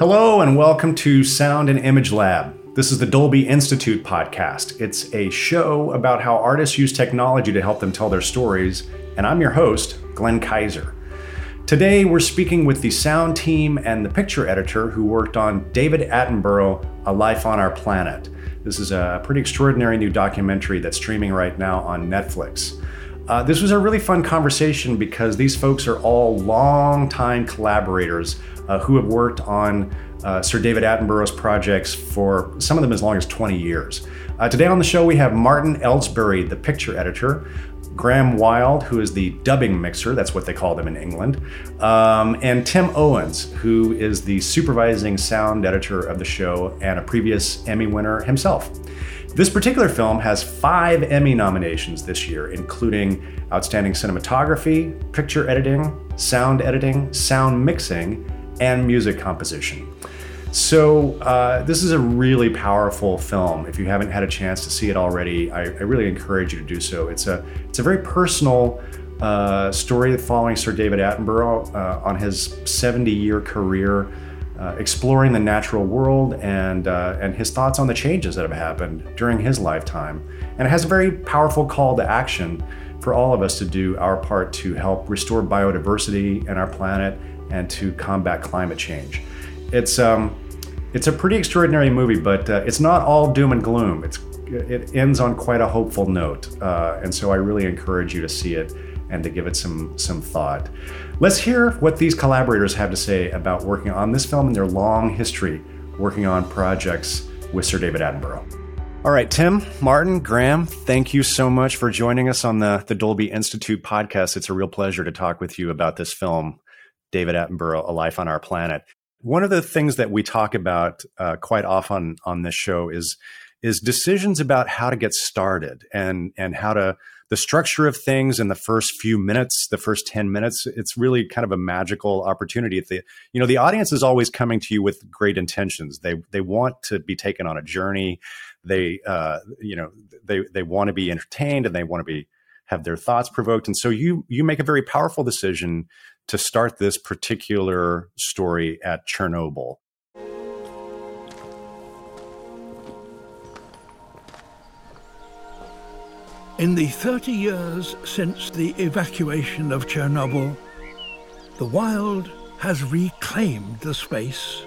Hello, and welcome to Sound and Image Lab. This is the Dolby Institute podcast. It's a show about how artists use technology to help them tell their stories, and I'm your host, Glenn Kiser. Today, we're speaking with the sound team and the picture editor who worked on David Attenborough, A Life on Our Planet. This is a pretty extraordinary new documentary that's streaming right now on Netflix. Uh, this was a really fun conversation because these folks are all long-time collaborators uh, who have worked on uh, Sir David Attenborough's projects for some of them as long as 20 years. Uh, today on the show, we have Martin Elsbury, the picture editor, Graham Wild, who is the dubbing mixer, that's what they call them in England, um, and Tim Owens, who is the supervising sound editor of the show and a previous Emmy winner himself. This particular film has five Emmy nominations this year, including Outstanding Cinematography, Picture Editing, Sound Editing, Sound Mixing, and music composition. So uh, this is a really powerful film. If you haven't had a chance to see it already, I, I really encourage you to do so. It's a it's a very personal uh, story following Sir David Attenborough uh, on his 70-year career, uh, exploring the natural world and uh, and his thoughts on the changes that have happened during his lifetime. And it has a very powerful call to action for all of us to do our part to help restore biodiversity in our planet and to combat climate change. It's um, it's a pretty extraordinary movie, but uh, it's not all doom and gloom. It's it ends on quite a hopeful note, uh, and so I really encourage you to see it and to give it some some thought. Let's hear what these collaborators have to say about working on this film and their long history working on projects with Sir David Attenborough. All right, Tim, Martin, Graham, thank you so much for joining us on the, the Dolby Institute podcast. It's a real pleasure to talk with you about this film. David Attenborough, A Life on Our Planet. One of the things that we talk about uh, quite often on this show is is decisions about how to get started and and how to the structure of things in the first few minutes, the first 10 minutes, it's really kind of a magical opportunity. The, you know, the audience is always coming to you with great intentions. They, they want to be taken on a journey. They, uh, you know, they, they want to be entertained and they want to be, have their thoughts provoked. And so you, you make a very powerful decision to start this particular story at Chernobyl. In the 30 years since the evacuation of Chernobyl, the wild has reclaimed the space.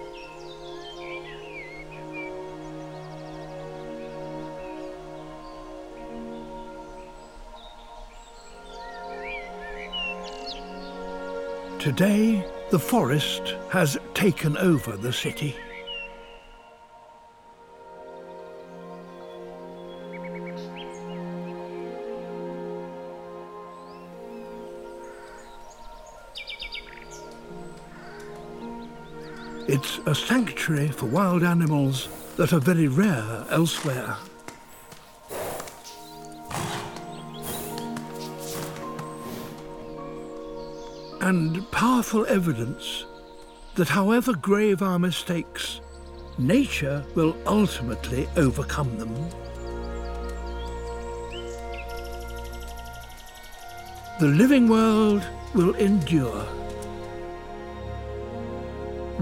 Today, the forest has taken over the city. It's a sanctuary for wild animals that are very rare elsewhere. and powerful evidence that however grave our mistakes, nature will ultimately overcome them. The living world will endure.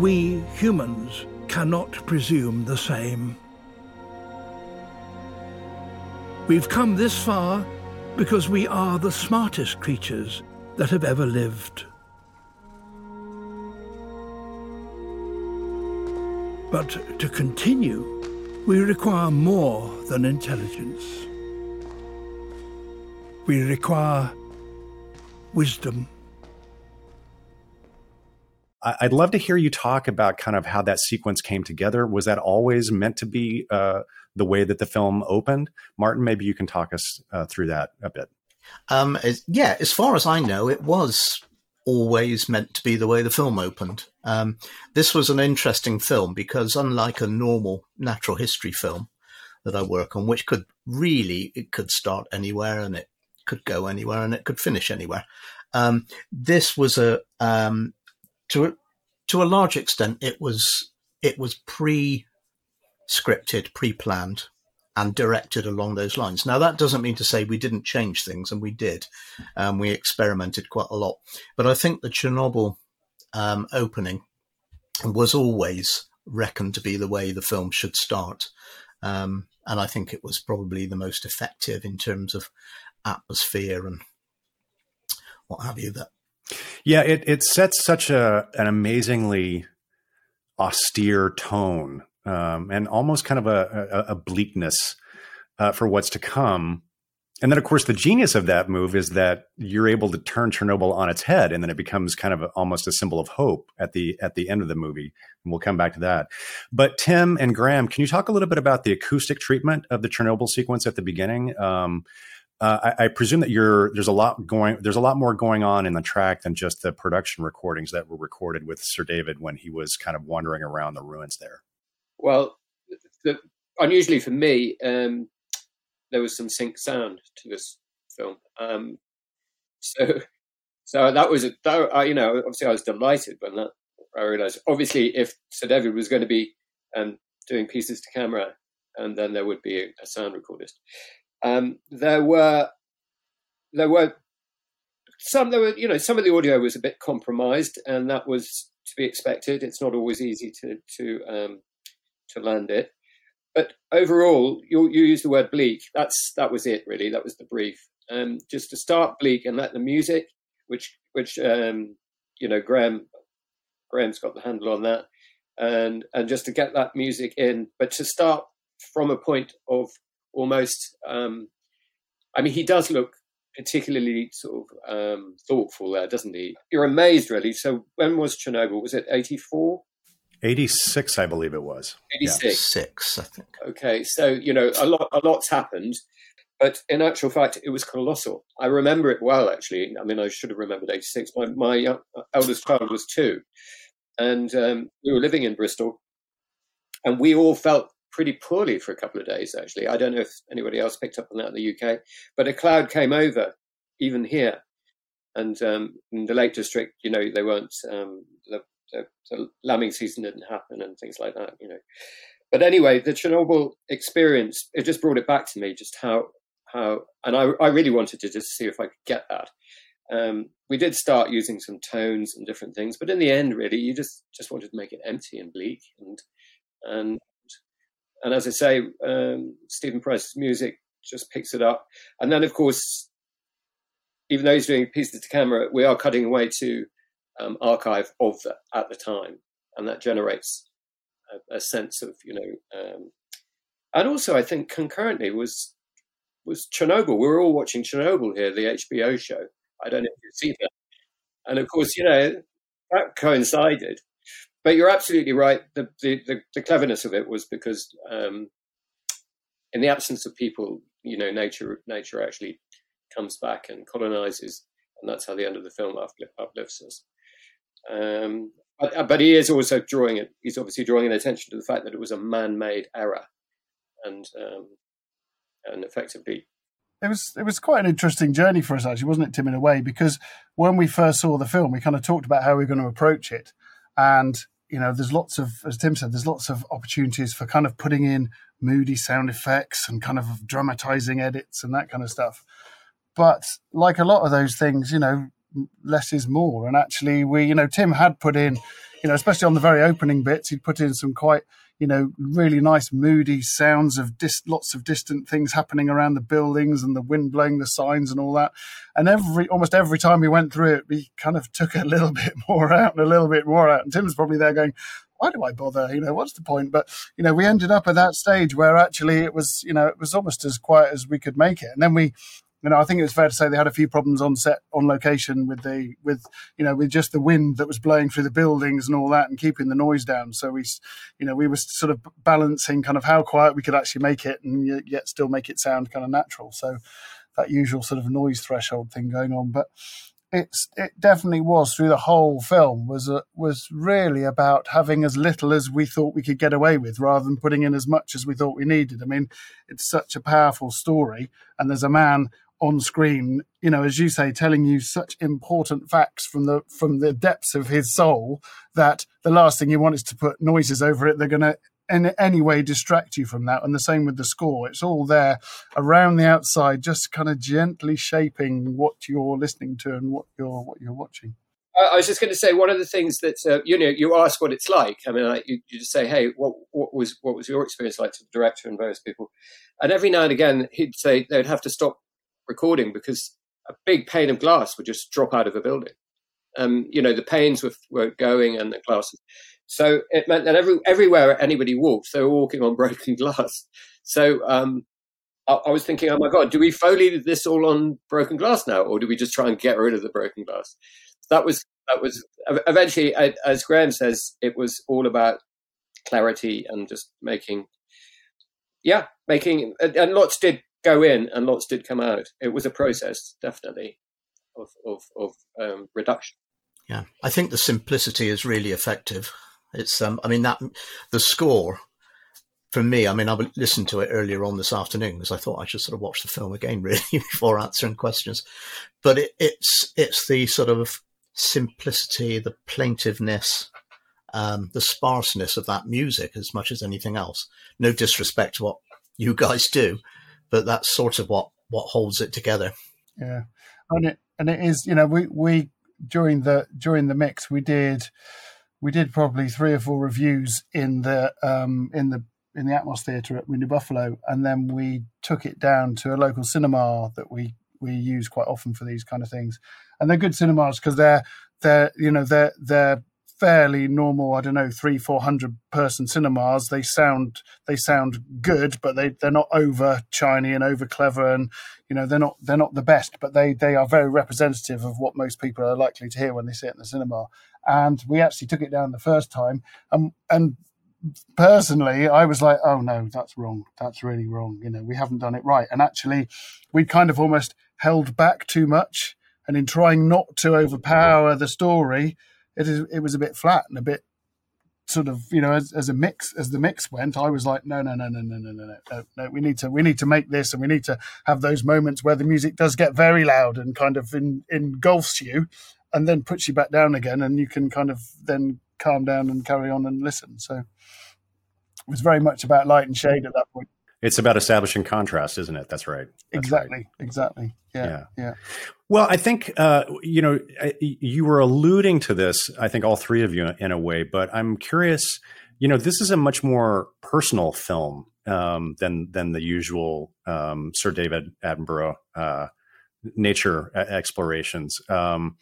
We humans cannot presume the same. We've come this far because we are the smartest creatures that have ever lived. But to continue, we require more than intelligence. We require wisdom. I'd love to hear you talk about kind of how that sequence came together. Was that always meant to be uh, the way that the film opened? Martin, maybe you can talk us uh, through that a bit. Um, yeah, as far as I know, it was always meant to be the way the film opened. Um, this was an interesting film because, unlike a normal natural history film that I work on, which could really it could start anywhere and it could go anywhere and it could finish anywhere, um, this was a um, to to a large extent it was it was pre scripted, pre planned and directed along those lines. Now, that doesn't mean to say we didn't change things, and we did. Um, we experimented quite a lot. But I think the Chernobyl um, opening was always reckoned to be the way the film should start. Um, and I think it was probably the most effective in terms of atmosphere and what have you. That yeah, it it sets such a an amazingly austere tone um, and almost kind of a, a, a bleakness uh, for what's to come. And then, of course, the genius of that move is that you're able to turn Chernobyl on its head, and then it becomes kind of a, almost a symbol of hope at the at the end of the movie. And we'll come back to that. But Tim and Graham, can you talk a little bit about the acoustic treatment of the Chernobyl sequence at the beginning? Um, uh, I, I, presume that you're there's a lot going there's a lot more going on in the track than just the production recordings that were recorded with Sir David when he was kind of wandering around the ruins there. Well, the, unusually for me, um, there was some sync sound to this film. Um, so, so that was a, that, uh, you know, obviously I was delighted when that I realized. Obviously, if Sir David was going to be um, doing pieces to camera, and then there would be a, a sound recordist. Um, there were there were some there were you know some of the audio was a bit compromised, and that was to be expected. It's not always easy to to um, to land it. But overall, you, you use the word bleak. That's that was it really. That was the brief. Um, just to start bleak and let the music, which which um, you know Graham Graham's got the handle on that, and and just to get that music in, but to start from a point of almost. Um, I mean, he does look particularly sort of um, thoughtful there, doesn't he? You're amazed, really. So when was Chernobyl? Was it 84? 86, I believe it was. 86. Yeah. Six, I think. Okay, so you know a lot, a lot's happened, but in actual fact, it was colossal. I remember it well, actually. I mean, I should have remembered 86. My, my uh, eldest child was two, and um, we were living in Bristol, and we all felt pretty poorly for a couple of days. Actually, I don't know if anybody else picked up on that in the UK, but a cloud came over, even here, and um, in the Lake District, you know, they weren't um, the the, the lambing season didn't happen and things like that, you know. But anyway, the Chernobyl experience it just brought it back to me, just how how, and I I really wanted to just see if I could get that. Um, we did start using some tones and different things, but in the end, really, you just just wanted to make it empty and bleak, and and and as I say, um, Steven Price's music just picks it up, and then of course, even though he's doing pieces to camera, we are cutting away to um, archive of that at the time, and that generates a, a sense of you know. Um, and also, I think concurrently was was Chernobyl. We were all watching Chernobyl here, the HBO show. I don't know if you've seen that, and of course, you know that coincided. But you're absolutely right. The the, the, the cleverness of it was because um, in the absence of people, you know, nature nature actually comes back and colonizes, and that's how the end of the film uplifts us. Um, but, uh, but he is also drawing it. He's obviously drawing an attention to the fact that it was a man-made error, and um, and effectively it was it was quite an interesting journey for us actually, wasn't it, Tim? In a way, because when we first saw the film, we kind of talked about how we are going to approach it, and you know, there's lots of, as Tim said, there's lots of opportunities for kind of putting in moody sound effects and kind of dramatizing edits and that kind of stuff. But like a lot of those things, you know, less is more. And actually, we, you know, Tim had put in, you know, especially on the very opening bits, he'd put in some quite, you know, really nice moody sounds of dis- lots of distant things happening around the buildings and the wind blowing the signs and all that. And every, almost every time we went through it, we kind of took a little bit more out and a little bit more out. And Tim's probably there going, why do I bother? You know, what's the point? But, you know, we ended up at that stage where actually it was, you know, it was almost as quiet as we could make it. And then we, you know, I think it's fair to say they had a few problems on set, on location with the, with, you know, with just the wind that was blowing through the buildings and all that and keeping the noise down. So we, you know, we were sort of balancing kind of how quiet we could actually make it and yet still make it sound kind of natural. So that usual sort of noise threshold thing going on. But it's, it definitely was through the whole film was, a, was really about having as little as we thought we could get away with rather than putting in as much as we thought we needed. I mean, it's such a powerful story and there's a man on screen, you know, as you say, telling you such important facts from the from the depths of his soul that the last thing you want is to put noises over it. They're going to in any way distract you from that. And the same with the score. It's all there around the outside, just kind of gently shaping what you're listening to and what you're what you're watching. I was just going to say one of the things that uh, you know you ask what it's like. I mean, like, you, you, just say, "Hey, what what was what was your experience like to the director and various people?" And every now and again, he'd say they'd have to stop recording because a big pane of glass would just drop out of a building. Um, you know, the panes were were going and the glasses. So it meant that every everywhere anybody walked, they were walking on broken glass. So um, I, I was thinking, oh my god, do we foley this all on broken glass now, or do we just try and get rid of the broken glass? that was that was eventually, as Graham says, it was all about clarity and just making, yeah, making, and lots did go in and lots did come out. It was a process, definitely, of of, of um, reduction. Yeah, I think the simplicity is really effective. It's, um, I mean, that the score for me, I mean, I listened to it earlier on this afternoon because I thought I should sort of watch the film again, really, before answering questions. But it, it's it's the sort of simplicity, the plaintiveness, um, the sparseness of that music as much as anything else. No disrespect to what you guys do, but that's sort of what what holds it together. Yeah, and it and it is you know we we during the during the mix we did we did probably three or four reviews in the um in the in the Atmos Theatre at Wounded Buffalo, and then we took it down to a local cinema that we we use quite often for these kind of things and they're good cinemas because they're they're you know they're they're fairly normal i don't know three four hundred person cinemas. They sound they sound good but they they're not over shiny and over clever and you know they're not they're not the best but they they are very representative of what most people are likely to hear when they see it in the cinema. And we actually took it down the first time. And and personally i was like oh no that's wrong. That's really wrong. You know we haven't done it right. And actually we kind of almost held back too much and in trying not to overpower the story, it is it was a bit flat and a bit sort of you know as, as a mix as the mix went i was like no no no no no no no no no we need to we need to make this and we need to have those moments where the music does get very loud and kind of in, engulfs you and then puts you back down again and you can kind of then calm down and carry on and listen so it was very much about light and shade at that point it's about establishing contrast, isn't it? That's right. That's exactly. Right. Exactly. Yeah, yeah. Yeah. Well, I think uh, you know you were alluding to this. I think all three of you in a way, but I'm curious. You know, this is a much more personal film um, than than the usual um, Sir David Attenborough uh, nature explorations. Um,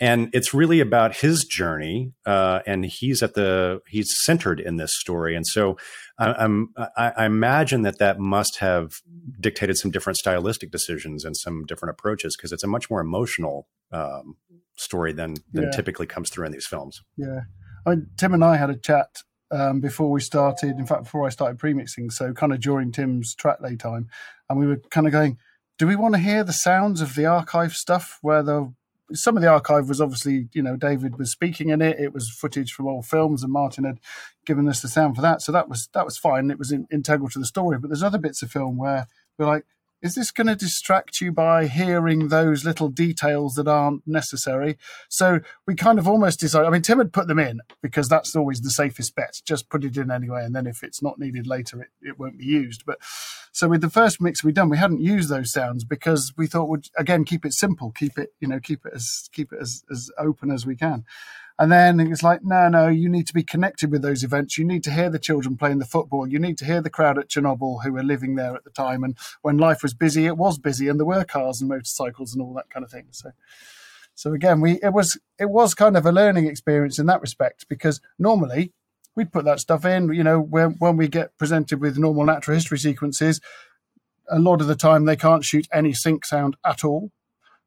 and it's really about his journey uh, and he's at the he's centered in this story. And so I, am I, I, imagine that that must have dictated some different stylistic decisions and some different approaches because it's a much more emotional um, story than than yeah. typically comes through in these films. Yeah. I mean, tim and i had a chat um, before we started in fact before i started premixing so kind of during tim's track lay time. And we were kind of going do we want to hear the sounds of the archive stuff where the some of the archive was obviously, you know, David was speaking in it. It was footage from old films, and Martin had given us the sound for that. So that was that was fine. It was in, integral to the story. But there's other bits of film where we're like, is this going to distract you by hearing those little details that aren't necessary? So we kind of almost decided. I mean, Tim had put them in because that's always the safest bet. Just put it in anyway, and then if it's not needed later, it, it won't be used. But so with the first mix we'd done, we hadn't used those sounds because we thought would again keep it simple, keep it you know keep it as keep it as as open as we can. And then it's like, no, no, you need to be connected with those events. You need to hear the children playing the football. You need to hear the crowd at Chernobyl who were living there at the time. And when life was busy, it was busy, and there were cars and motorcycles and all that kind of thing. So, so again, we it was it was kind of a learning experience in that respect because normally we'd put that stuff in. You know, when when we get presented with normal natural history sequences, a lot of the time they can't shoot any sync sound at all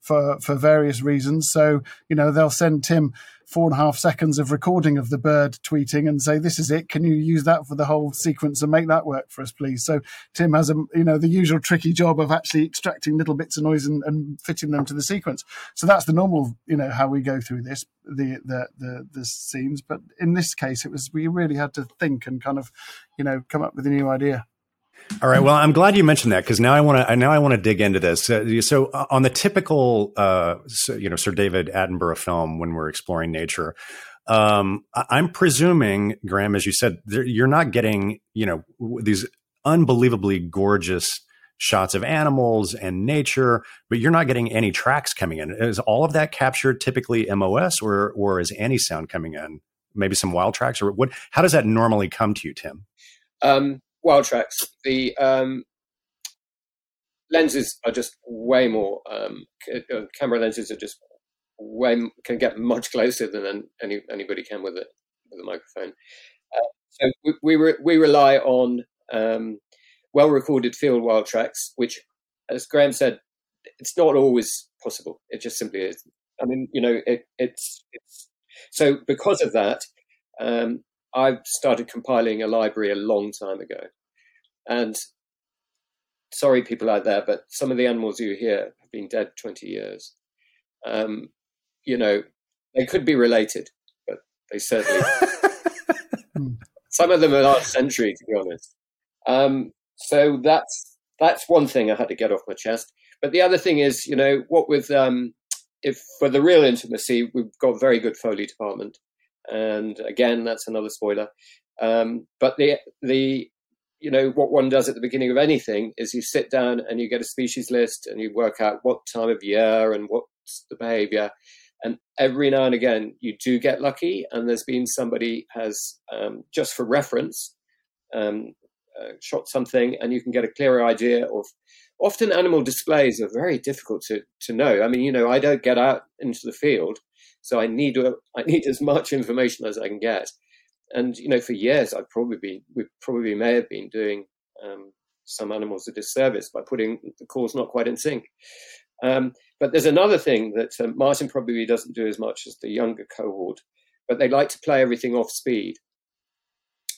for for various reasons. So you know they'll send Tim four and a half seconds of recording of the bird tweeting and say, "This is it. Can you use that for the whole sequence and make that work for us, please?" So Tim has a you know the usual tricky job of actually extracting little bits of noise and, and fitting them to the sequence. So that's the normal you know how we go through this the the the, the scenes. But in this case, it was we really had to think and kind of you know come up with a new idea. All right. Well, I'm glad you mentioned that because now I want to now I want to dig into this. So, uh, on the typical, uh, you know, Sir David Attenborough film, when we're exploring nature, um, I'm presuming, Graham, as you said, you're not getting, you know, these unbelievably gorgeous shots of animals and nature, but you're not getting any tracks coming in. Is all of that captured typically MOS, or or is any sound coming in? Maybe some wild tracks, or what? How does that normally come to you, Tim? Um, wild tracks. The um, lenses are just way more. Um, uh, camera lenses are just way can get much closer than any, anybody can with it with a microphone. Uh, so we we, re, we, rely on um, well recorded field wild tracks, which, as Graham said, it's not always possible. It just simply is. I mean, you know, it, it's it's so because of that. Um, I started compiling a library a long time ago, and sorry, people out there, but some of the animals you hear have been dead twenty years. Um, you know, they could be related, but they certainly. some of them are last century, to be honest. Um, so that's that's one thing I had to get off my chest. But the other thing is, you know, what with um, if for the real intimacy, we've got a very good foley department, and again, that's another spoiler. Um, but the the you know what one does at the beginning of anything is you sit down and you get a species list and you work out what time of year and what's the behavior and every now and again you do get lucky and there's been somebody has um, just for reference um, uh, shot something and you can get a clearer idea of often animal displays are very difficult to, to know i mean you know i don't get out into the field so i need i need as much information as i can get. And you know for years i've probably been we probably may have been doing um, some animals a disservice by putting the calls not quite in sync. Um, but there's another thing that um, Martin probably doesn't do as much as the younger cohort, but they like to play everything off speed.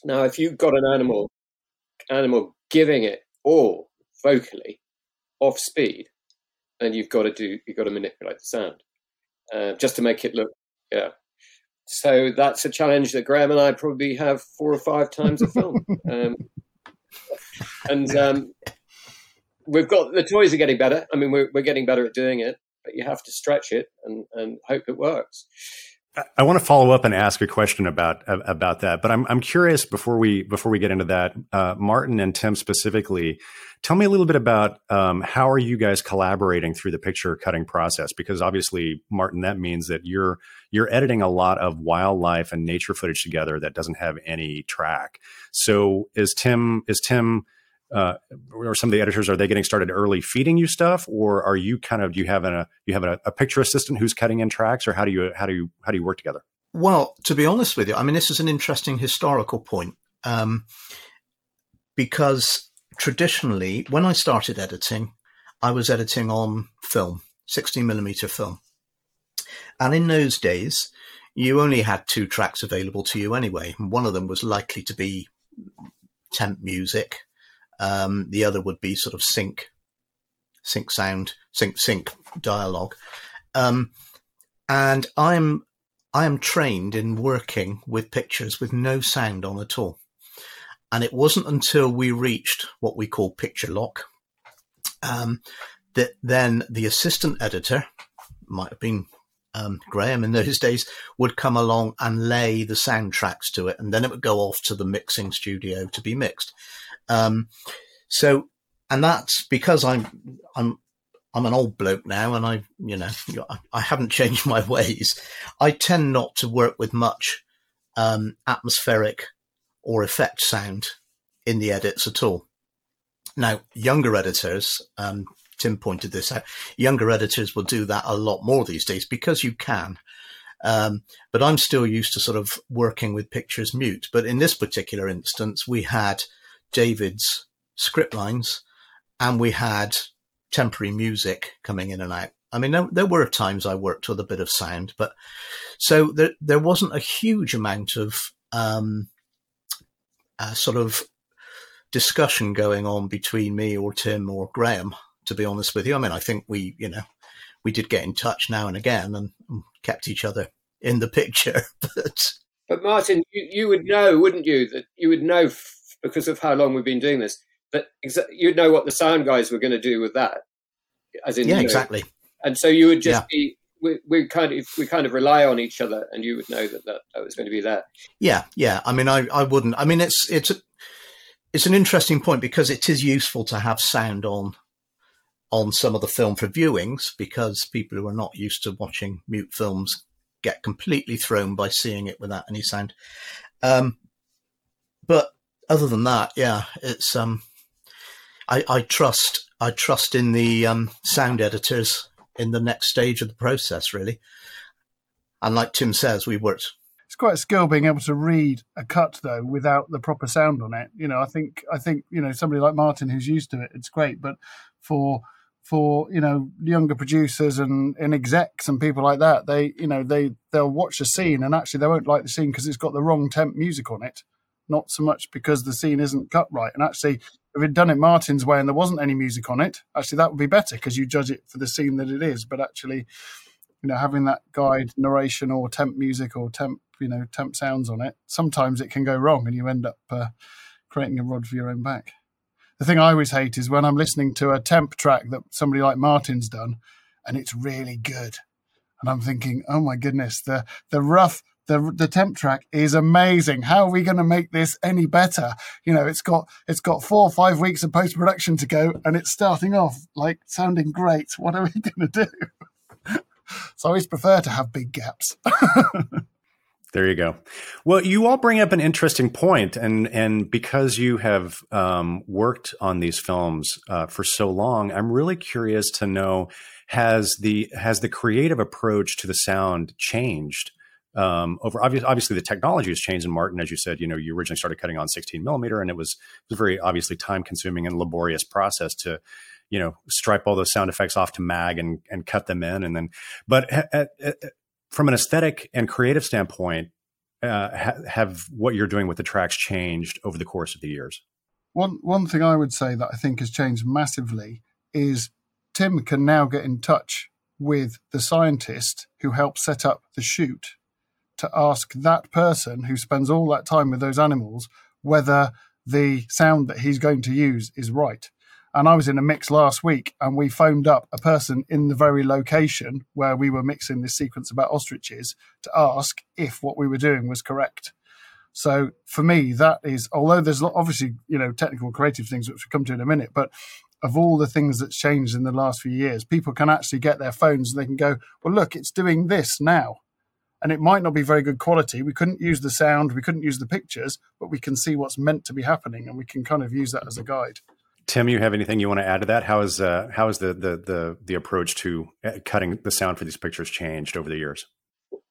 Now, if you've got an animal, animal giving it all vocally off speed, then you've got to do, you've got to manipulate the sound uh, just to make it look, yeah. So that's a challenge that Graham and I probably have four or five times a film. Um, and um, we've got the toys are getting better. I mean, we're, we're getting better at doing it, but you have to stretch it and, and hope it works. I want to follow up and ask a question about about that, but I'm I'm curious before we before we get into that, uh, Martin and Tim specifically. Tell me a little bit about um, how are you guys collaborating through the picture cutting process? Because obviously, Martin, that means that you're you're editing a lot of wildlife and nature footage together that doesn't have any track. So is Tim is Tim uh, or some of the editors are they getting started early feeding you stuff? Or are you kind of do you have a you have a, a, picture assistant who's cutting in tracks? Or how do you how do you how do you work together? Well to be honest with you i mean this is an interesting historical point um, because traditionally when i started editing i was editing on film 16 millimeter film. And in those days you only had two tracks available to you anyway. One of them was likely to be temp music um, the other would be sort of sync, sync sound, sync sync dialogue. Um, and I'm I am trained in working with pictures with no sound on at all. And it wasn't until we reached what we call picture lock um, that then the assistant editor might have been um, Graham in those days would come along and lay the soundtracks to it, and then it would go off to the mixing studio to be mixed. Um, so, and that's because I'm, I'm, I'm an old bloke now and I, you know, I haven't changed my ways. I tend not to work with much, um, atmospheric or effect sound in the edits at all. Now, younger editors, um, Tim pointed this out, younger editors will do that a lot more these days because you can. Um, but I'm still used to sort of working with pictures mute. But in this particular instance, we had David's script lines and we had temporary music coming in and out. I mean, there, there, were times I worked with a bit of sound, but so there, there wasn't a huge amount of um, uh, sort of discussion going on between me or Tim or Graham, to be honest with you. I mean, I think we, you know, we did get in touch now and again and, kept each other in the picture, but. But Martin, you, you would know, wouldn't you, that you would know because of how long we've been doing this, that exa- you'd know what the sound guys were going to do with that. As in, yeah, exactly. And so you would just yeah. be we, we kind of we kind of rely on each other, and you would know that that, that was going to be there. Yeah, yeah. I mean, I, I wouldn't. I mean, it's it's a, it's an interesting point because it is useful to have sound on on some of the film for viewings because people who are not used to watching mute films get completely thrown by seeing it without any sound. Um, but other than that, yeah, it's um, I, I trust I trust in the um, sound editors in the next stage of the process, really. And like Tim says, we worked. It's quite a skill being able to read a cut though without the proper sound on it. You know, I think I think you know somebody like Martin who's used to it, it's great. But for for you know younger producers and, and execs and people like that, they you know they they'll watch a scene and actually they won't like the scene because it's got the wrong temp music on it, not so much because the scene isn't cut right. And actually, if we'd done it Martin's way and there wasn't any music on it, actually that would be better because you judge it for the scene that it is. But actually, you know, having that guide narration or temp music or temp you know temp sounds on it, sometimes it can go wrong and you end up uh, creating a rod for your own back the thing I always hate is when I'm listening to a temp track that somebody like Martin's done, and it's really good, and I'm thinking, oh my goodness, the the rough. The, the temp track is amazing. How are we going to make this any better? You know, it's got it's got four or five weeks of post production to go, and it's starting off like sounding great. What are we going to do? so I always prefer to have big gaps. There you go. Well, you all bring up an interesting point, and and because you have um, worked on these films uh, for so long, I'm really curious to know has the has the creative approach to the sound changed um, over obviously, obviously the technology has changed. And Martin, as you said, you know, you originally started cutting on 16 millimeter, and it was it was a very obviously time consuming and laborious process to you know stripe all those sound effects off to mag and and cut them in, and then but at, at, from an aesthetic and creative standpoint, uh, ha- have what you're doing with the tracks changed over the course of the years? One one thing I would say that I think has changed massively is Tim can now get in touch with the scientist who helped set up the shoot to ask that person who spends all that time with those animals whether the sound that he's going to use is right. And I was in a mix last week and we phoned up a person in the very location where we were mixing this sequence about ostriches to ask if what we were doing was correct. So for me, that is, although there's obviously, you know, technical creative things which we'll come to in a minute, but of all the things that's changed in the last few years, people can actually get their phones and they can go, well, look, it's doing this now. And it might not be very good quality. We couldn't use the sound, we couldn't use the pictures, but we can see what's meant to be happening and we can kind of use that as a guide. Tim, you have anything you want to add to that? How is uh, how is the, the the the approach to uh, cutting the sound for these pictures changed over the years?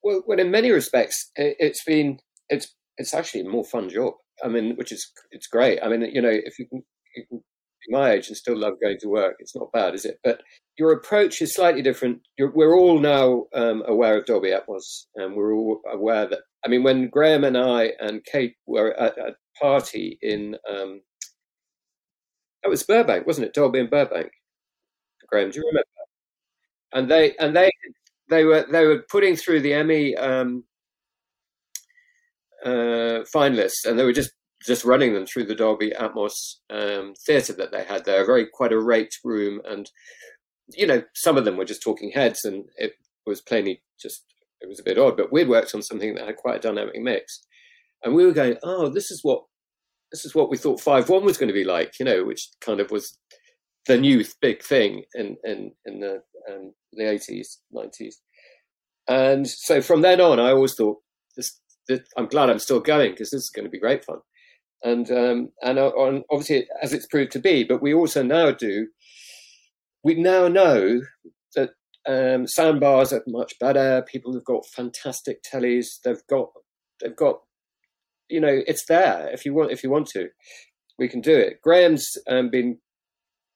Well, well, in many respects, it's been it's it's actually a more fun job. I mean, which is it's great. I mean, you know, if you can, you can be my age and still love going to work, it's not bad, is it? But your approach is slightly different. You're, we're all now um, aware of Dolby Atmos, and we're all aware that. I mean, when Graham and I and Kate were at a party in um, that was Burbank, wasn't it? Dolby and Burbank. Graham, do you remember? And they and they they were they were putting through the Emmy um, uh, finalists, and they were just just running them through the Dolby Atmos um, theatre that they had there, a Very quite a rate room, and you know some of them were just talking heads, and it was plainly just it was a bit odd. But we'd worked on something that had quite a dynamic mix, and we were going, oh, this is what this is what we thought five one was going to be like, you know, which kind of was the new big thing in in in the um, the eighties, nineties, and so from then on, I always thought this I'm glad I'm still going because this is going to be great fun, and um, and uh, on, obviously as it's proved to be. But we also now do. We now know that um, sound bars are much better. People have got fantastic tellies. They've got they've got you know, it's there if you want. If you want to, we can do it. Graham's um, been.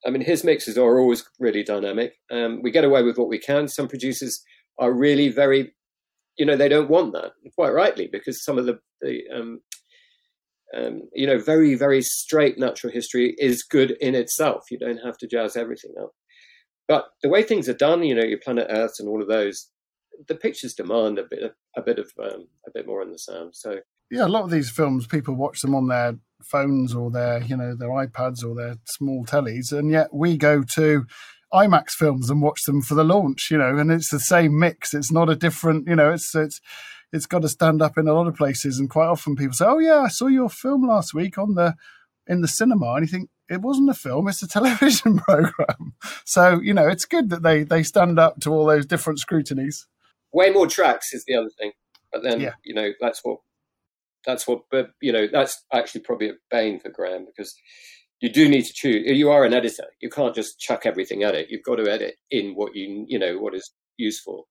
I mean, his mixes are always really dynamic. Um, we get away with what we can. Some producers are really very, you know, they don't want that quite rightly because some of the the um, um, you know, very, very straight natural history is good in itself. You don't have to jazz everything up. But the way things are done, you know, your planet Earth and all of those, the pictures demand a bit, a bit of, um, a bit more in the sound. So yeah, a lot of these films, people watch them on their phones or their, you know, their iPads or their small tellies, and yet we go to IMAX films and watch them for the launch, you know, and it's the same mix. It's not a different, you know, it's it's it's got to stand up in a lot of places, and quite often people say, "Oh yeah, I saw your film last week on the in the cinema," and you think, it wasn't a film; it's a television program. So you know, it's good that they they stand up to all those different scrutinies. Way more tracks is the other thing, but then Yeah. you know that's what that's what. But you know that's actually probably a bane for Graham because you do need to choose. You are an editor; you can't just chuck everything at it. You've got to edit in what you you know what is useful,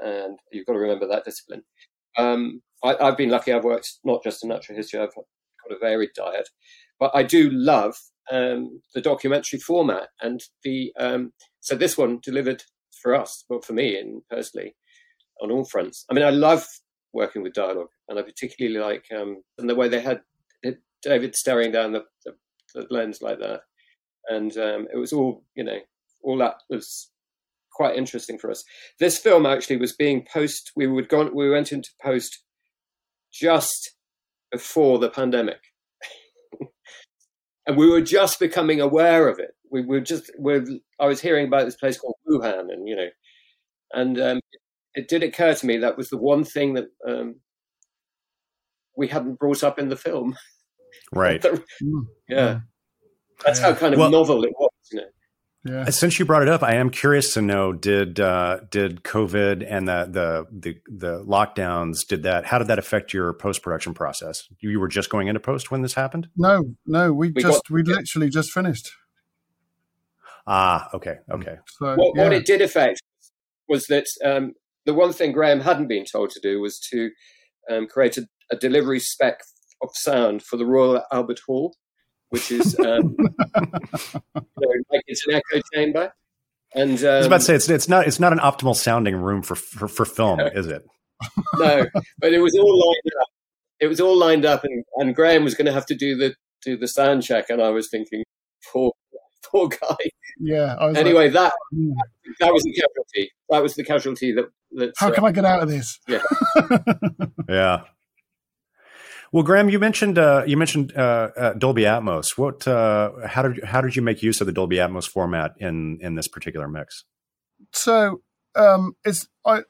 and you've got to remember that discipline. Um, I, I've been lucky. I've worked not just in natural history. I've got a varied diet, but I do love um, the documentary format and the. Um, so this one delivered for us, well, for me and personally, on all fronts. I mean, I love working with dialogue, and I particularly like um, and the way they had David staring down the, the, the lens like that, and um, it was all you know, all that was quite interesting for us. This film actually was being post. We would gone. We went into post just before the pandemic, and we were just becoming aware of it. We were just. We're, I was hearing about this place called Wuhan, and you know, and um, it did occur to me that was the one thing that um, we hadn't brought up in the film. Right. Mm, yeah, that's how kind of Well- novel it was. You know. Yeah. Since you brought it up, I am curious to know did uh, did COVID and the, the the the lockdowns did that? How did that affect your post production process? You, you were just going into post when this happened. No, no, we, We just got- we yeah. literally just finished. Ah, okay, okay. So what, yeah. what it did affect was that um, the one thing Graham hadn't been told to do was to um, create a, a delivery spec of sound for the Royal Albert Hall, which is um, you know, like it's an echo chamber. And um, I was about to say it's it's not it's not an optimal sounding room for for, for film, is it? no, but it was all lined up. It was all lined up, and, and Graham was going to have to do the do the sound check, and I was thinking, poor poor guy. yeah. I was like, Anyway, that "Hmm, that was the casualty. That was the casualty that that. how uh, can I get out of this? Yeah. yeah. Well, Graham, you mentioned uh, you mentioned uh, uh, Dolby Atmos. What? Uh, how did how did you make use of the Dolby Atmos format in in this particular mix? so um, it's I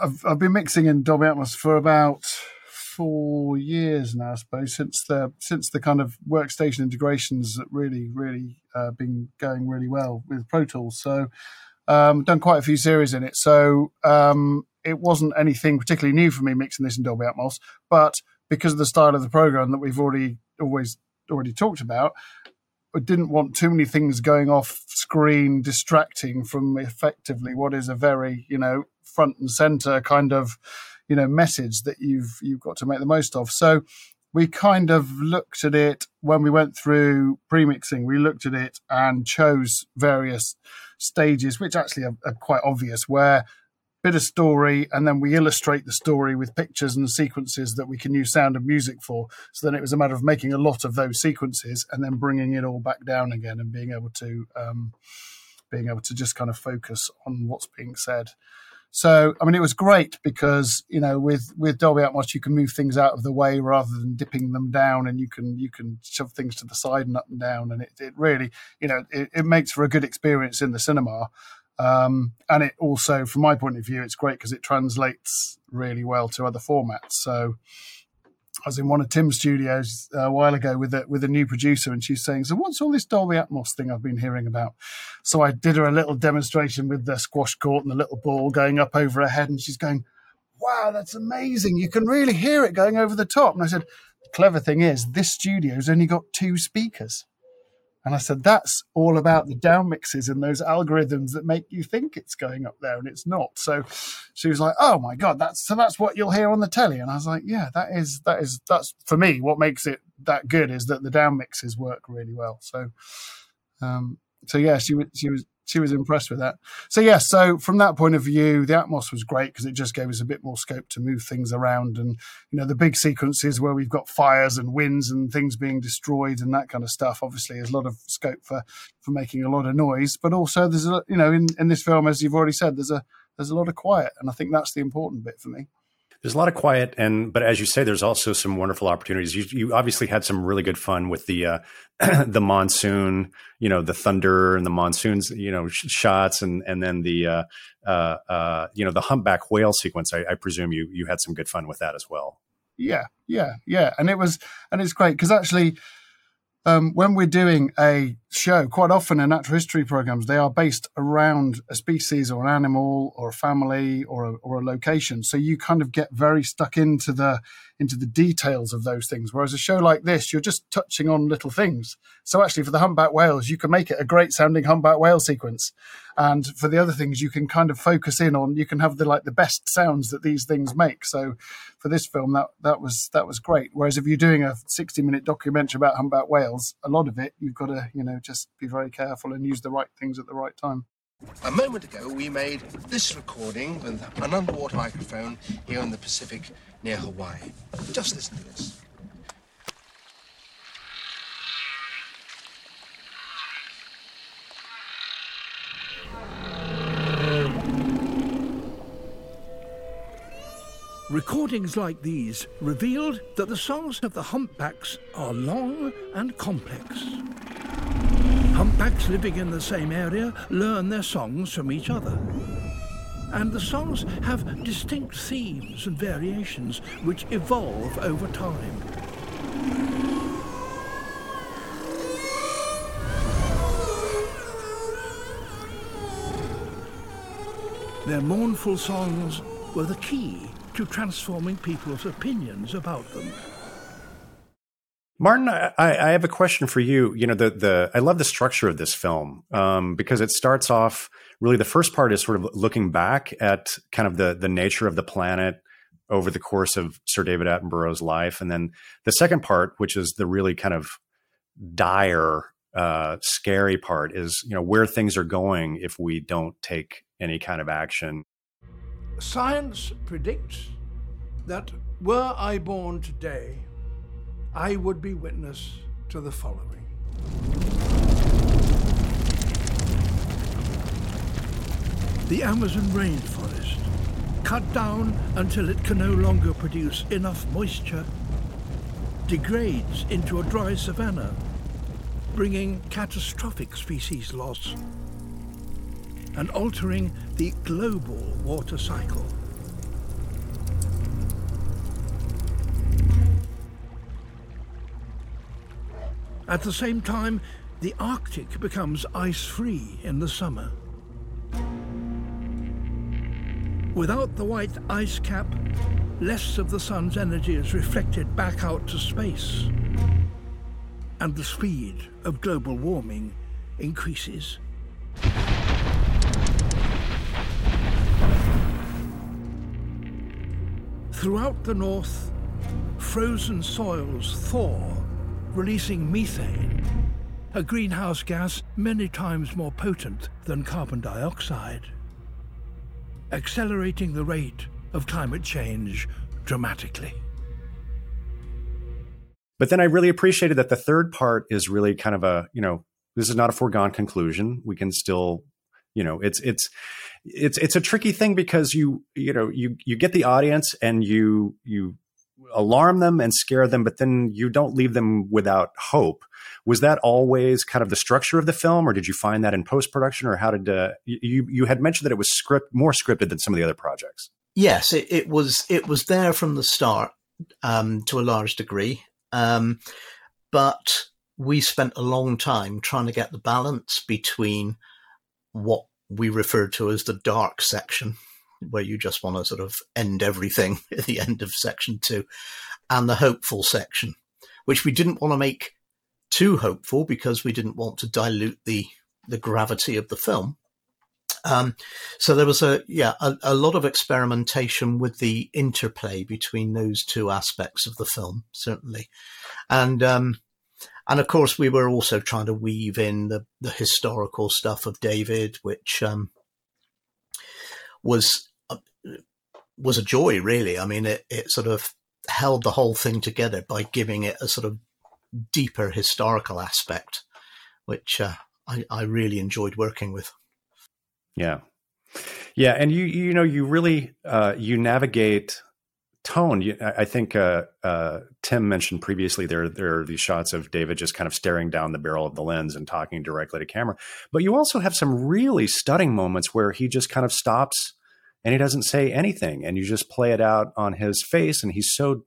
I've, I've been mixing in Dolby Atmos for about four years now, I suppose, since the since the kind of workstation integrations that really really uh, been going really well with Pro Tools. So um, done quite a few series in it. So um, it wasn't anything particularly new for me mixing this in Dolby Atmos, but because of the style of the program that we've already always already talked about, I didn't want too many things going off screen distracting from effectively what is a very you know front and center kind of you know message that you've you've got to make the most of. So we kind of looked at it when we went through premixing we looked at it and chose various stages which actually are, are quite obvious where bit of story and then we illustrate the story with pictures and sequences that we can use sound and music for so then it was a matter of making a lot of those sequences and then bringing it all back down again and being able to um, being able to just kind of focus on what's being said. So I mean, it was great because you know with with Dolby Atmos you can move things out of the way rather than dipping them down, and you can you can shove things to the side and up and down, and it, it really you know it, it makes for a good experience in the cinema. Um, and it also, from my point of view, it's great because it translates really well to other formats. So I was in one of Tim's studios uh, a while ago with a, with a new producer, and she's saying, "So what's all this Dolby Atmos thing I've been hearing about?" So I did her a little demonstration with the squash court and the little ball going up over her head, and she's going, "Wow, that's amazing! You can really hear it going over the top." And I said, "The clever thing is, this studio's only got two speakers." And I said, that's all about the down mixes and those algorithms that make you think it's going up there and it's not. So she was like, oh my God, that's so that's what you'll hear on the telly. And I was like, yeah, that is that is that's for me what makes it that good is that the down mixes work really well. So um so yeah, she was she was she was impressed with that. So yeah, so from that point of view, the Atmos was great because it just gave us a bit more scope to move things around, and you know the big sequences where we've got fires and winds and things being destroyed and that kind of stuff. Obviously, there's a lot of scope for for making a lot of noise, but also there's a you know in in this film, as you've already said, there's a there's a lot of quiet, and I think that's the important bit for me. There's a lot of quiet, and but as you say, there's also some wonderful opportunities. You, you obviously had some really good fun with the uh, the monsoon, you know, the thunder and the monsoons, you know, sh- shots, and and then the uh, uh, uh, you know the humpback whale sequence. I, I presume you you had some good fun with that as well. Yeah, yeah, yeah, and it was, and it's great because actually, um, when we're doing a show, quite often in natural history programs, they are based around a species or an animal or a family or a, or a location. So you kind of get very stuck into the into the details of those things. Whereas a show like this, you're just touching on little things. So actually, for the humpback whales, you can make it a great sounding humpback whale sequence, and for the other things, you can kind of focus in on. You can have the like the best sounds that these things make. So for this film, that that was that was great. Whereas if you're doing a 60 minute documentary about humpback whales, a lot of it you've got to you know just be very careful and use the right things at the right time. A moment ago, we made this recording with an underwater microphone here in the Pacific near Hawaii. Just listen to this. Recordings like these revealed that the songs of the humpbacks are long and complex. Humpbacks living in the same area learn their songs from each other. And the songs have distinct themes and variations which evolve over time. Their mournful songs were the key to transforming people's opinions about them. Martin, I, I, have a question for you. You know, the the I love the structure of this film um, because it starts off really. The first part is sort of looking back at kind of the the nature of the planet over the course of Sir David Attenborough's life, and then the second part, which is the really kind of dire, uh, scary part, is you know where things are going if we don't take any kind of action. Science predicts that were I born today, I would be witness to the following. The Amazon rainforest, cut down until it can no longer produce enough moisture, degrades into a dry savanna, bringing catastrophic species loss and altering the global water cycle. At the same time, the Arctic becomes ice-free in the summer. Without the white ice cap, less of the sun's energy is reflected back out to space. And the speed of global warming increases. Throughout the north, frozen soils thaw, releasing methane, a greenhouse gas many times more potent than carbon dioxide, accelerating the rate of climate change dramatically. But then I really appreciated that the third part is really kind of a, you know, this is not a foregone conclusion. We can still, you know, it's it's it's it's a tricky thing because you you know you you get the audience and you you alarm them and scare them, but then you don't leave them without hope. Was that always kind of the structure of the film, or did you find that in post production, or how did uh, you you had mentioned that it was script more scripted than some of the other projects? Yes, it, it was it was there from the start um, to a large degree, um, but we spent a long time trying to get the balance between what we refer to as the dark section, where you just want to sort of end everything at the end of section two, and the hopeful section, which we didn't want to make too hopeful because we didn't want to dilute the the gravity of the film. Um, so there was a yeah a, a, lot of experimentation with the interplay between those two aspects of the film, certainly, and um, and of course, we were also trying to weave in the, the historical stuff of David, which um, was was a joy, really. I mean, it, it sort of held the whole thing together by giving it a sort of deeper historical aspect, which uh, I, I really enjoyed working with. Yeah, yeah, and you you know you really uh, you navigate tone, I think uh, uh, Tim mentioned previously there there are these shots of David just kind of staring down the barrel of the lens and talking directly to camera. But you also have some really stunning moments where he just kind of stops and he doesn't say anything, and you just play it out on his face, and he's so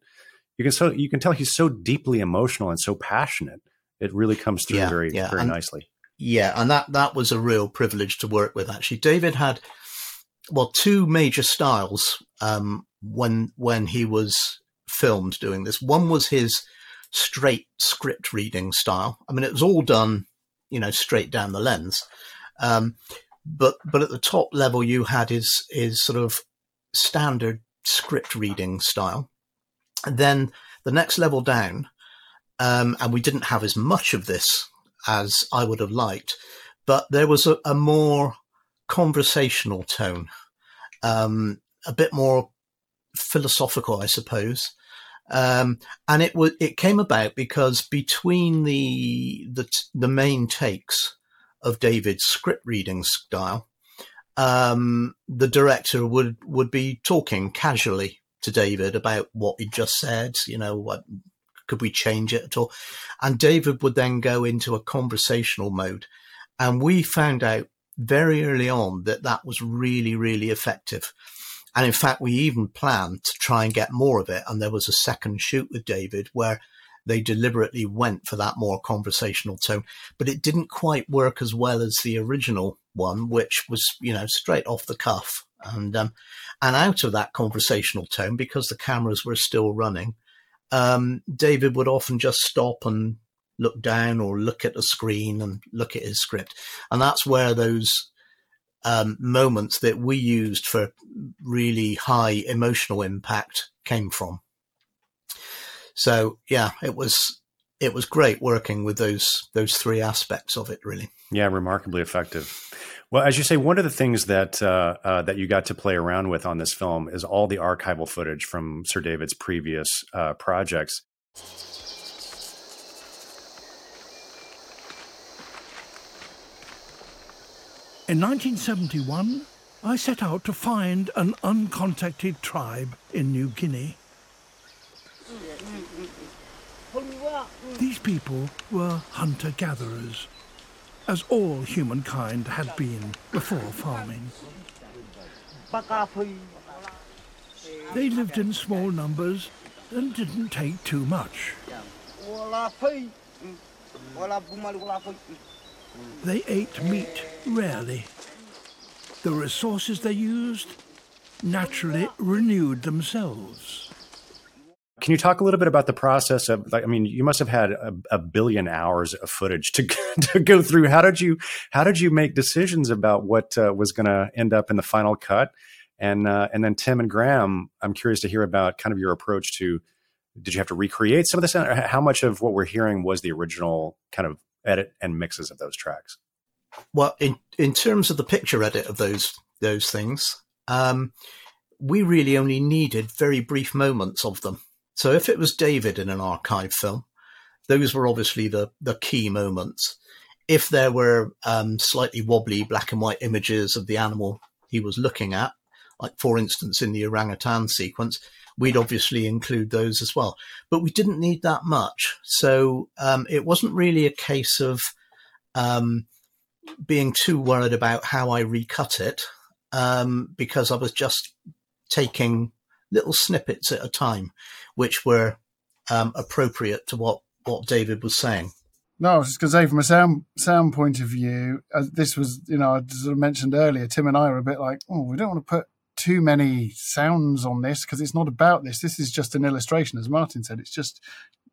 you can so you can tell he's so deeply emotional and so passionate. It really comes through Yeah, very yeah, very and- nicely. Yeah, and that that was a real privilege to work with. Actually, David had well two major styles um, when when he was filmed doing this. One was his straight script reading style. I mean, it was all done, you know, straight down the lens. Um, but but at the top level, you had is his sort of standard script reading style. And then the next level down, um, and we didn't have as much of this as I would have liked, but there was a, a more conversational tone, um, a bit more philosophical, I suppose. Um, and it was it came about because between the the the main takes of David's script reading style, um, the director would would be talking casually to David about what he just said. You know, what could we change it at all? And David would then go into a conversational mode, and we found out very early on that that was really really effective. And in fact, we even planned to try and get more of it. And there was a second shoot with David where they deliberately went for that more conversational tone, but it didn't quite work as well as the original one, which was, you know, straight off the cuff. And, um, and out of that conversational tone, because the cameras were still running, um, David would often just stop and look down or look at the screen and look at his script. And that's where those um, moments that we used for really high emotional impact came from. So yeah, it was it was great working with those those three aspects of it. Really, Yeah, remarkably effective. Well, as you say, one of the things that uh, uh, that you got to play around with on this film is all the archival footage from Sir David's previous uh, projects. In 1971, I set out to find an uncontacted tribe in New Guinea. These people were hunter gatherers, as all humankind had been before farming. They lived in small numbers and didn't take too much. They ate meat rarely. The resources they used naturally renewed themselves. Can you talk a little bit about the process of like I mean you must have had a, a billion hours of footage to to go through. How did you how did you make decisions about what uh, was going to end up in the final cut? And uh, and then Tim and Graham I'm curious to hear about kind of your approach to did you have to recreate some of this? Or how much of what we're hearing was the original kind of edit and mixes of those tracks? Well, in in terms of the picture edit of those those things, um, we really only needed very brief moments of them. So if it was David in an archive film, those were obviously the the key moments. If there were um, slightly wobbly black and white images of the animal he was looking at, like for instance in the orangutan sequence, we'd obviously include those as well. But we didn't need that much, so um, it wasn't really a case of um, being too worried about how I recut it um, because I was just taking little snippets at a time, which were um, appropriate to what what David was saying. No, I was just going to say, from a sound sound point of view, uh, this was, you know, as I mentioned earlier, Tim and I were a bit like, oh, we don't want to put too many sounds on this because it's not about this. This is just an illustration, as Martin said. It's just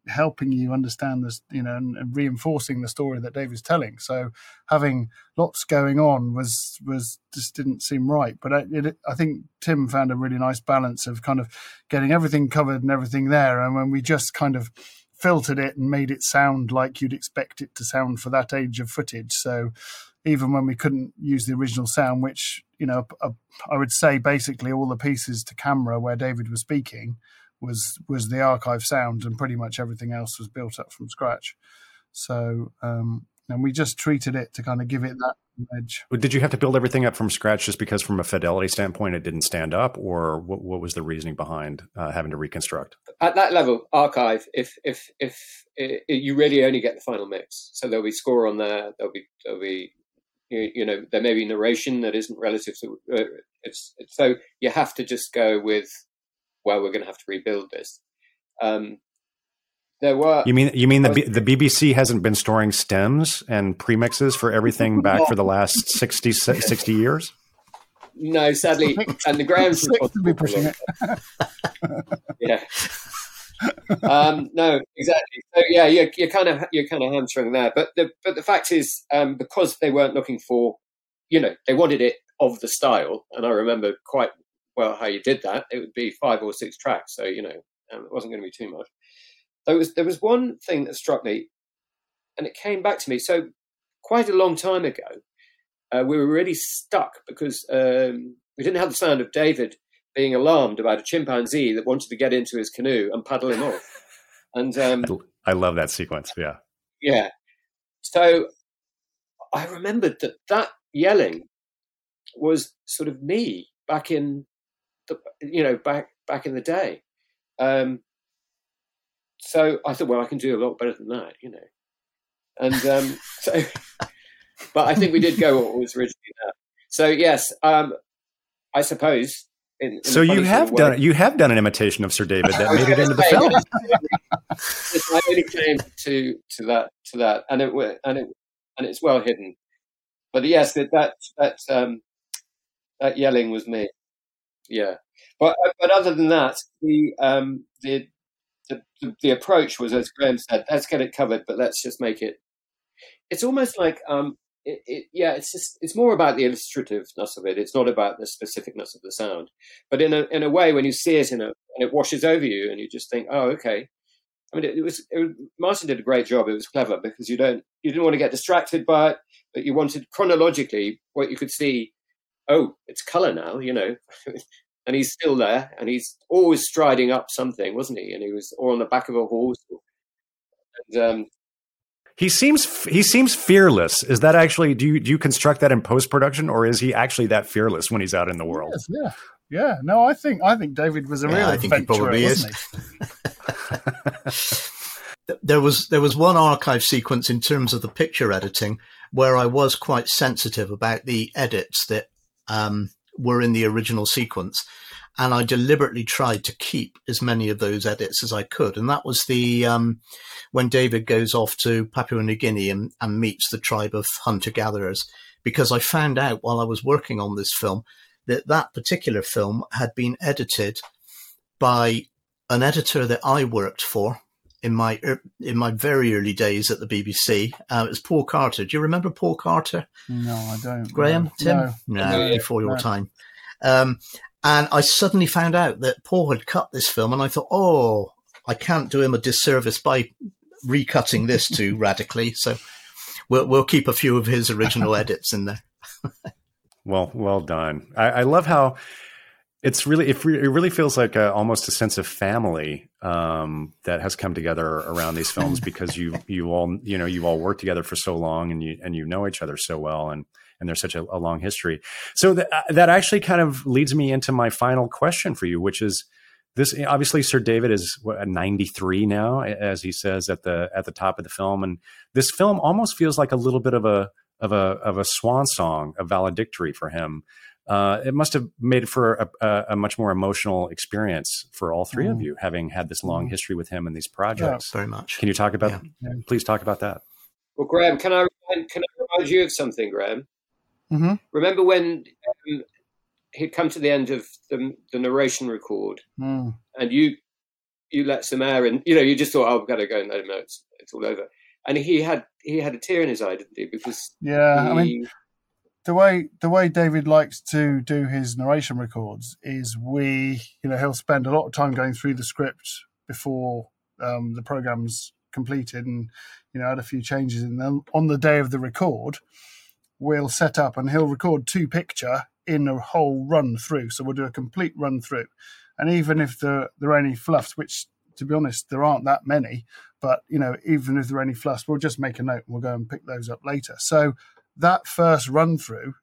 helping you understand this, you know, and, reinforcing the story that David's telling. So having lots going on was was just didn't seem right. But I, it, I think Tim found a really nice balance of kind of getting everything covered and everything there, and when we just kind of filtered it and made it sound like you'd expect it to sound for that age of footage. So even when we couldn't use the original sound, which you know, I would say basically all the pieces to camera where David was speaking was was the archive sound, and pretty much everything else was built up from scratch. So, um, and we just treated it to kind of give it that edge. Did you have to build everything up from scratch just because, from a fidelity standpoint, it didn't stand up, or what, what was the reasoning behind uh, having to reconstruct? At that level, archive, if if if it, it, you really only get the final mix, so there'll be score on there, there'll be there'll be you, you know there may be narration that isn't relative to uh, it's, it's so you have to just go with well we're going to have to rebuild this um, there were. You mean you mean the the BBC hasn't been storing stems and premixes for everything back for the last 60, 60 years? No, sadly, and the Graham's Six to be pushing it. yeah. um, no, exactly. So yeah, you're, you're kind of you're kind of hamstring there. But the but the fact is, um, because they weren't looking for, you know, they wanted it of the style, and I remember quite well how you did that. It would be five or six tracks, so you know, um, it wasn't going to be too much. There was there was one thing that struck me, and it came back to me. So quite a long time ago, uh, we were really stuck because um, we didn't have the sound of David being alarmed about a chimpanzee that wanted to get into his canoe and paddle him off. And um, I love that sequence. Yeah, yeah. So I remembered that that yelling was sort of me back in the you know back back in the day. Um, so I thought, well, I can do a lot better than that, you know. And um, so, but I think we did go what was originally that. So yes, um, I suppose. In, in so you have done way, you have done an imitation of Sir David that made it into the film. I only came to to that to that, and it and it and it's well hidden. But yes, that that that um, that yelling was me. Yeah, but but other than that, the um, the the, the, approach was, as Graham said, let's get it covered, but let's just make it. It's almost like, um, it, it, yeah, it's just it's more about the illustrativeness of it. It's not about the specificness of the sound, but in a in a way, when you see it in a and it washes over you, and you just think, oh, okay. I mean, it, it was it, Martin did a great job. It was clever because you don't you didn't want to get distracted by it, but you wanted chronologically what you could see. Oh, it's color now. You know, and he's still there, and he's always striding up something, wasn't he? And he was or on the back of a horse. And, um, he seems he seems fearless. Is that actually do you do you construct that in post production, or is he actually that fearless when he's out in the world? Yes, yeah, yeah. No, I think I think David was a yeah, real I think he probably is. there was there was one archive sequence in terms of the picture editing where I was quite sensitive about the edits that um, were in the original sequence. And I deliberately tried to keep as many of those edits as I could. And that was the, um, when David goes off to Papua New Guinea and, and meets the tribe of hunter gatherers, because I found out while I was working on this film that that particular film had been edited by an editor that I worked for in my er, in my very early days at the BBC. Uh, it was Paul Carter. Do you remember Paul Carter? No, I don't. Graham, no. Tim, no, no before your no. time. Um, and I suddenly found out that Paul had cut this film, and I thought, oh, I can't do him a disservice by recutting this too radically. So we'll we'll keep a few of his original edits in there. well, well done. I, I love how it's really it, really feels like a, almost a sense of family um, that has come together around these films because you you all you know you all worked together for so long and you and you know each other so well and and there's such a, a long history. So th- uh, that actually kind of leads me into my final question for you, which is this obviously Sir David is what, 93 now, as he says at the at the top of the film, and this film almost feels like a little bit of a of a of a swan song, a valedictory for him uh, it must have made for a, a, a, much more emotional experience for all three mm. of you, having had this long mm. history with him and these projects. Yeah, very much. Can you talk about? Yeah. Please talk about that. Well, Graham, can I can I remind you of something, Graham? Mm-hmm. Remember when um, he'd come to the end of the, the narration record, mm. and you you let some air in. You know, you just thought, "Oh, I've got to go and let him know it's, it's all over." And he had he had a tear in his eye, didn't he? Because yeah, he, I mean the way the way David likes to do his narration records is we you know he'll spend a lot of time going through the script before um, the program's completed and you know add a few changes and then on the day of the record we'll set up and he'll record two picture in a whole run through. So we'll do a complete run through. And even if there, there are any fluffs which to be honest there aren't that many but you know even if there are any fluffs we'll just make a note and we'll go and pick those up later. So that first run through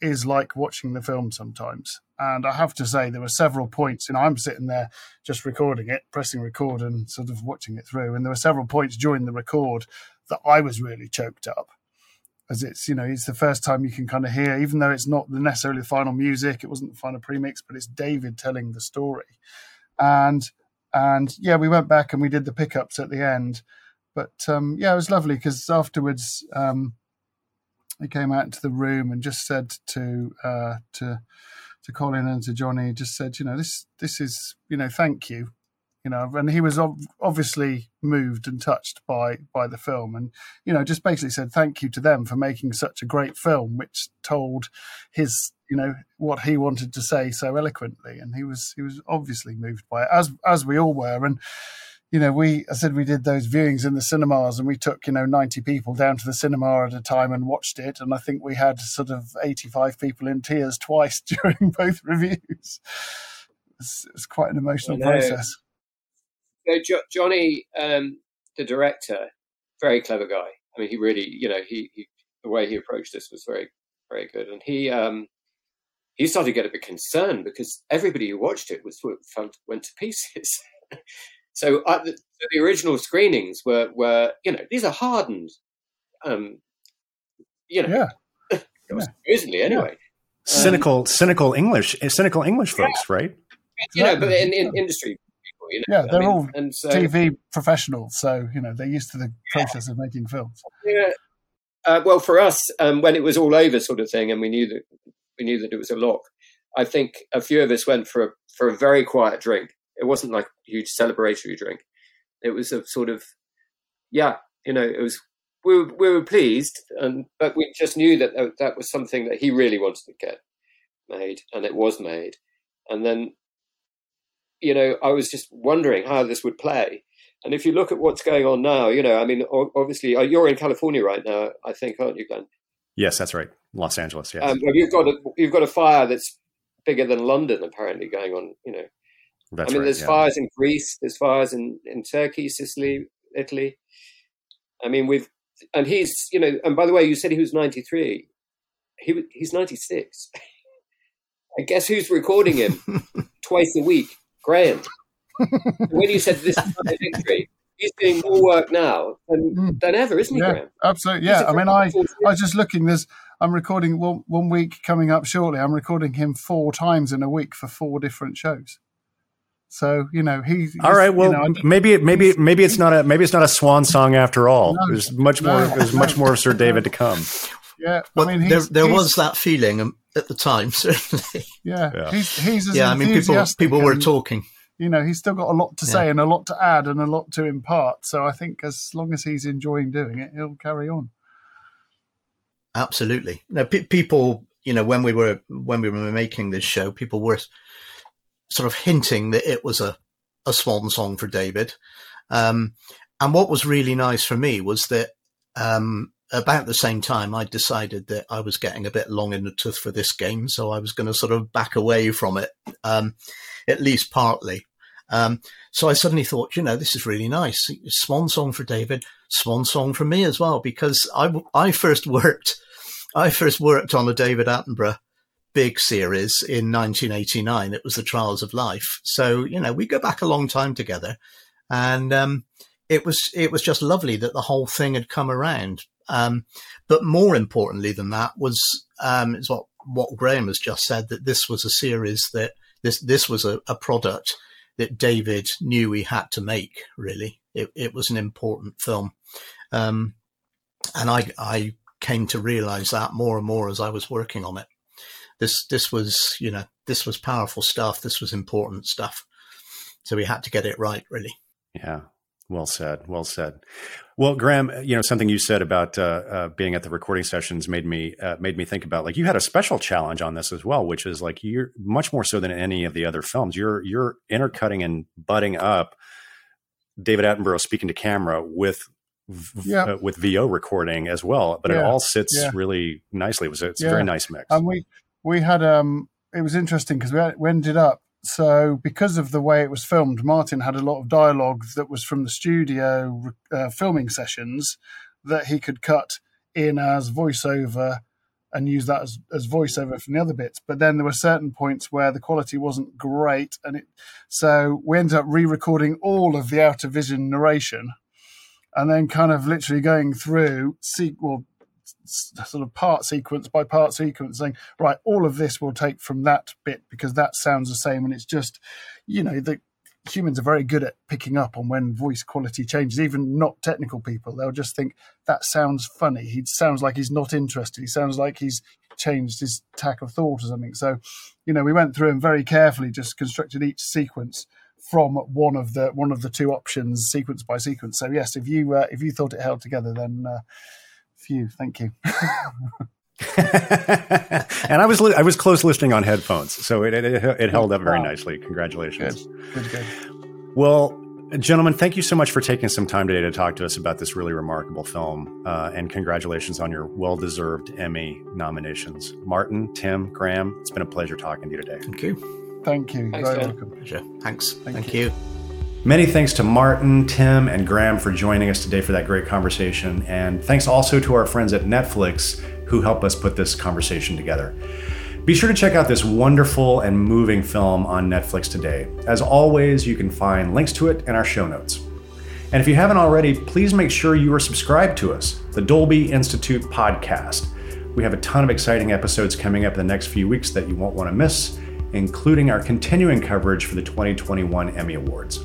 is like watching the film sometimes. And I have to say, there were several points, and I'm sitting there just recording it, pressing record, and sort of watching it through. And there were several points during the record that I was really choked up, as it's you know it's the first time you can kind of hear, even though it's not necessarily the final music, it wasn't the final premix, but it's David telling the story, and and yeah, we went back and we did the pickups at the end. But um, yeah, it was lovely because afterwards um, he came out into the room and just said to uh, to to Colin and to Jonnie, just said, you know, this this is you know, thank you, you know, and he was obviously moved and touched by by the film, and you know, just basically said thank you to them for making such a great film, which told his you know what he wanted to say so eloquently, and he was he was obviously moved by it, as as we all were, and you know, we I said we did those viewings in the cinemas, and we took you know ninety people down to the cinema at a time and watched it, and I think we had sort of eighty five people in tears twice during both reviews. It's, it's quite an emotional process. So jo- Jonnie, um, the director, very clever guy. I mean, he really, you know, he, he the way he approached this was very very good, and he um, he started to get a bit concerned because everybody who watched it was went to pieces. so uh, the, the, original screenings were were you know these are hardened, um, you know, yeah. supposedly anyway. Cynical, um, cynical English, cynical English folks, yeah. right? You know, but in, in industry people, you know, yeah, they're I mean, all and so, TV professionals, so you know they're used to the process yeah. of making films. Yeah. Uh, well, for us, um, when it was all over, sort of thing, and we knew that we knew that it was a lock. I think a few of us went for a for a very quiet drink. It wasn't like a huge celebratory drink. It was a sort of, yeah, you know, it was. We were, we were pleased, and but we just knew that that was something that he really wanted to get made, and it was made. And then, you know, I was just wondering how this would play. And if you look at what's going on now, you know, I mean, obviously, uh, you're in California right now, I think, aren't you, Glenn? Yes, that's right. Los Angeles. Yes. Um, you've got a you've got a fire that's bigger than London apparently going on. You know, that's I mean, right, there's yeah. fires in Greece, there's fires in in Turkey, Sicily, Italy. I mean, we've and he's you know, and by the way, you said he was 93. He he's 96. I guess who's recording him twice a week? Graham. when you said this is my victory, he's doing more work now than, mm. than ever, isn't he, yeah, Graham? Absolutely. Yeah. I mean, I, I was just looking. There's I'm recording one, one week coming up shortly. I'm recording him four times in a week for four different shows. So you know he's all right. Well, you know, maybe maybe maybe it's not a maybe it's not a swan song after all. No, there's much no, more. There's no, much more of Sir David to come. Yeah, well, I mean, there there was that feeling um, at the time, certainly. Yeah, yeah. he's he's yeah. I mean, people people were talking you know, he's still got a lot to say yeah. and a lot to add and a lot to impart. So I think as long as he's enjoying doing it, he'll carry on. Absolutely. No, pe- people, you know, when we were when we were making this show, people were sort of hinting that it was a a swan song for David. Um, and what was really nice for me was that um, about the same time, I decided that I was getting a bit long in the tooth for this game, so I was going to sort of back away from it, um, at least partly. Um, so I suddenly thought, you know, this is really nice. Swan song for David, swan song for me as well, because I, I first worked, I first worked on a David Attenborough big series in 1989. It was the Trials of Life. So, you know, we go back a long time together and, um, it was, it was just lovely that the whole thing had come around. Um, but more importantly than that was, um, what, what Graham has just said, that this was a series that this, this was a, a product that David knew he had to make. Really, it, it was an important film, um, and I I came to realize that more and more as I was working on it. This this was you know this was powerful stuff. This was important stuff. So we had to get it right, really. Yeah, well said. Well said. Well, Graham, you know something you said about uh, uh, being at the recording sessions made me uh, made me think about like you had a special challenge on this as well, which is like you're much more so than any of the other films. You're you're intercutting and butting up David Attenborough speaking to camera with yeah. Uh, with VO recording as well, but yeah. it all sits yeah. really nicely. It was it's a very nice mix. And we we had um it was interesting because we, we ended up so, because of the way it was filmed, Martin had a lot of dialogue that was from the studio uh, filming sessions that he could cut in as voiceover and use that as, as voiceover from the other bits. But then there were certain points where the quality wasn't great, and it so we ended up re-recording all of the out of vision narration, and then kind of literally going through sequel sort of part sequence by part sequence, saying, right, all of this will take from that bit because that sounds the same, and it's just, you know, the humans are very good at picking up on when voice quality changes, even not technical people. They'll just think that sounds funny. He sounds like he's not interested. He sounds like he's changed his tack of thought or something. So, you know, we went through and very carefully just constructed each sequence from one of the one of the two options, sequence by sequence. So, yes, if you uh, if you thought it held together, then uh, phew, thank you. and I was li- I was close listening on headphones, so it it, it held up very wow. nicely. Congratulations. Good, good. Well, gentlemen, thank you so much for taking some time today to talk to us about this really remarkable film, uh, and congratulations on your well-deserved Emmy nominations. Martin, Tim, Graham, it's been a pleasure talking to you today. Thank you. Thank you. Thanks, very welcome. Pleasure. Thanks. Thank, Thank you. you. Many thanks to Martin, Tim, and Graham for joining us today for that great conversation. And thanks also to our friends at Netflix who helped us put this conversation together. Be sure to check out this wonderful and moving film on Netflix today. As always, you can find links to it in our show notes. And if you haven't already, please make sure you are subscribed to us, the Dolby Institute podcast. We have a ton of exciting episodes coming up in the next few weeks that you won't want to miss, including our continuing coverage for the 2021 Emmy Awards.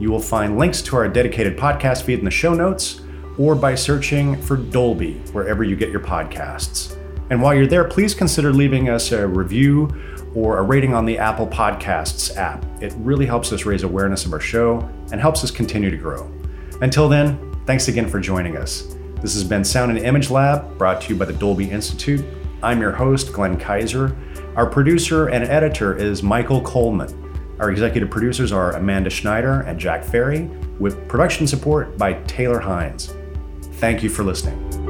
You will find links to our dedicated podcast feed in the show notes or by searching for Dolby wherever you get your podcasts. And while you're there, please consider leaving us a review or a rating on the Apple Podcasts app. It really helps us raise awareness of our show and helps us continue to grow. Until then, thanks again for joining us. This has been Sound and Image Lab, brought to you by the Dolby Institute. I'm your host, Glenn Kiser. Our producer and editor is Michael Coleman. Our executive producers are Amanda Schneider and Jack Ferry, with production support by Taylor Hines. Thank you for listening.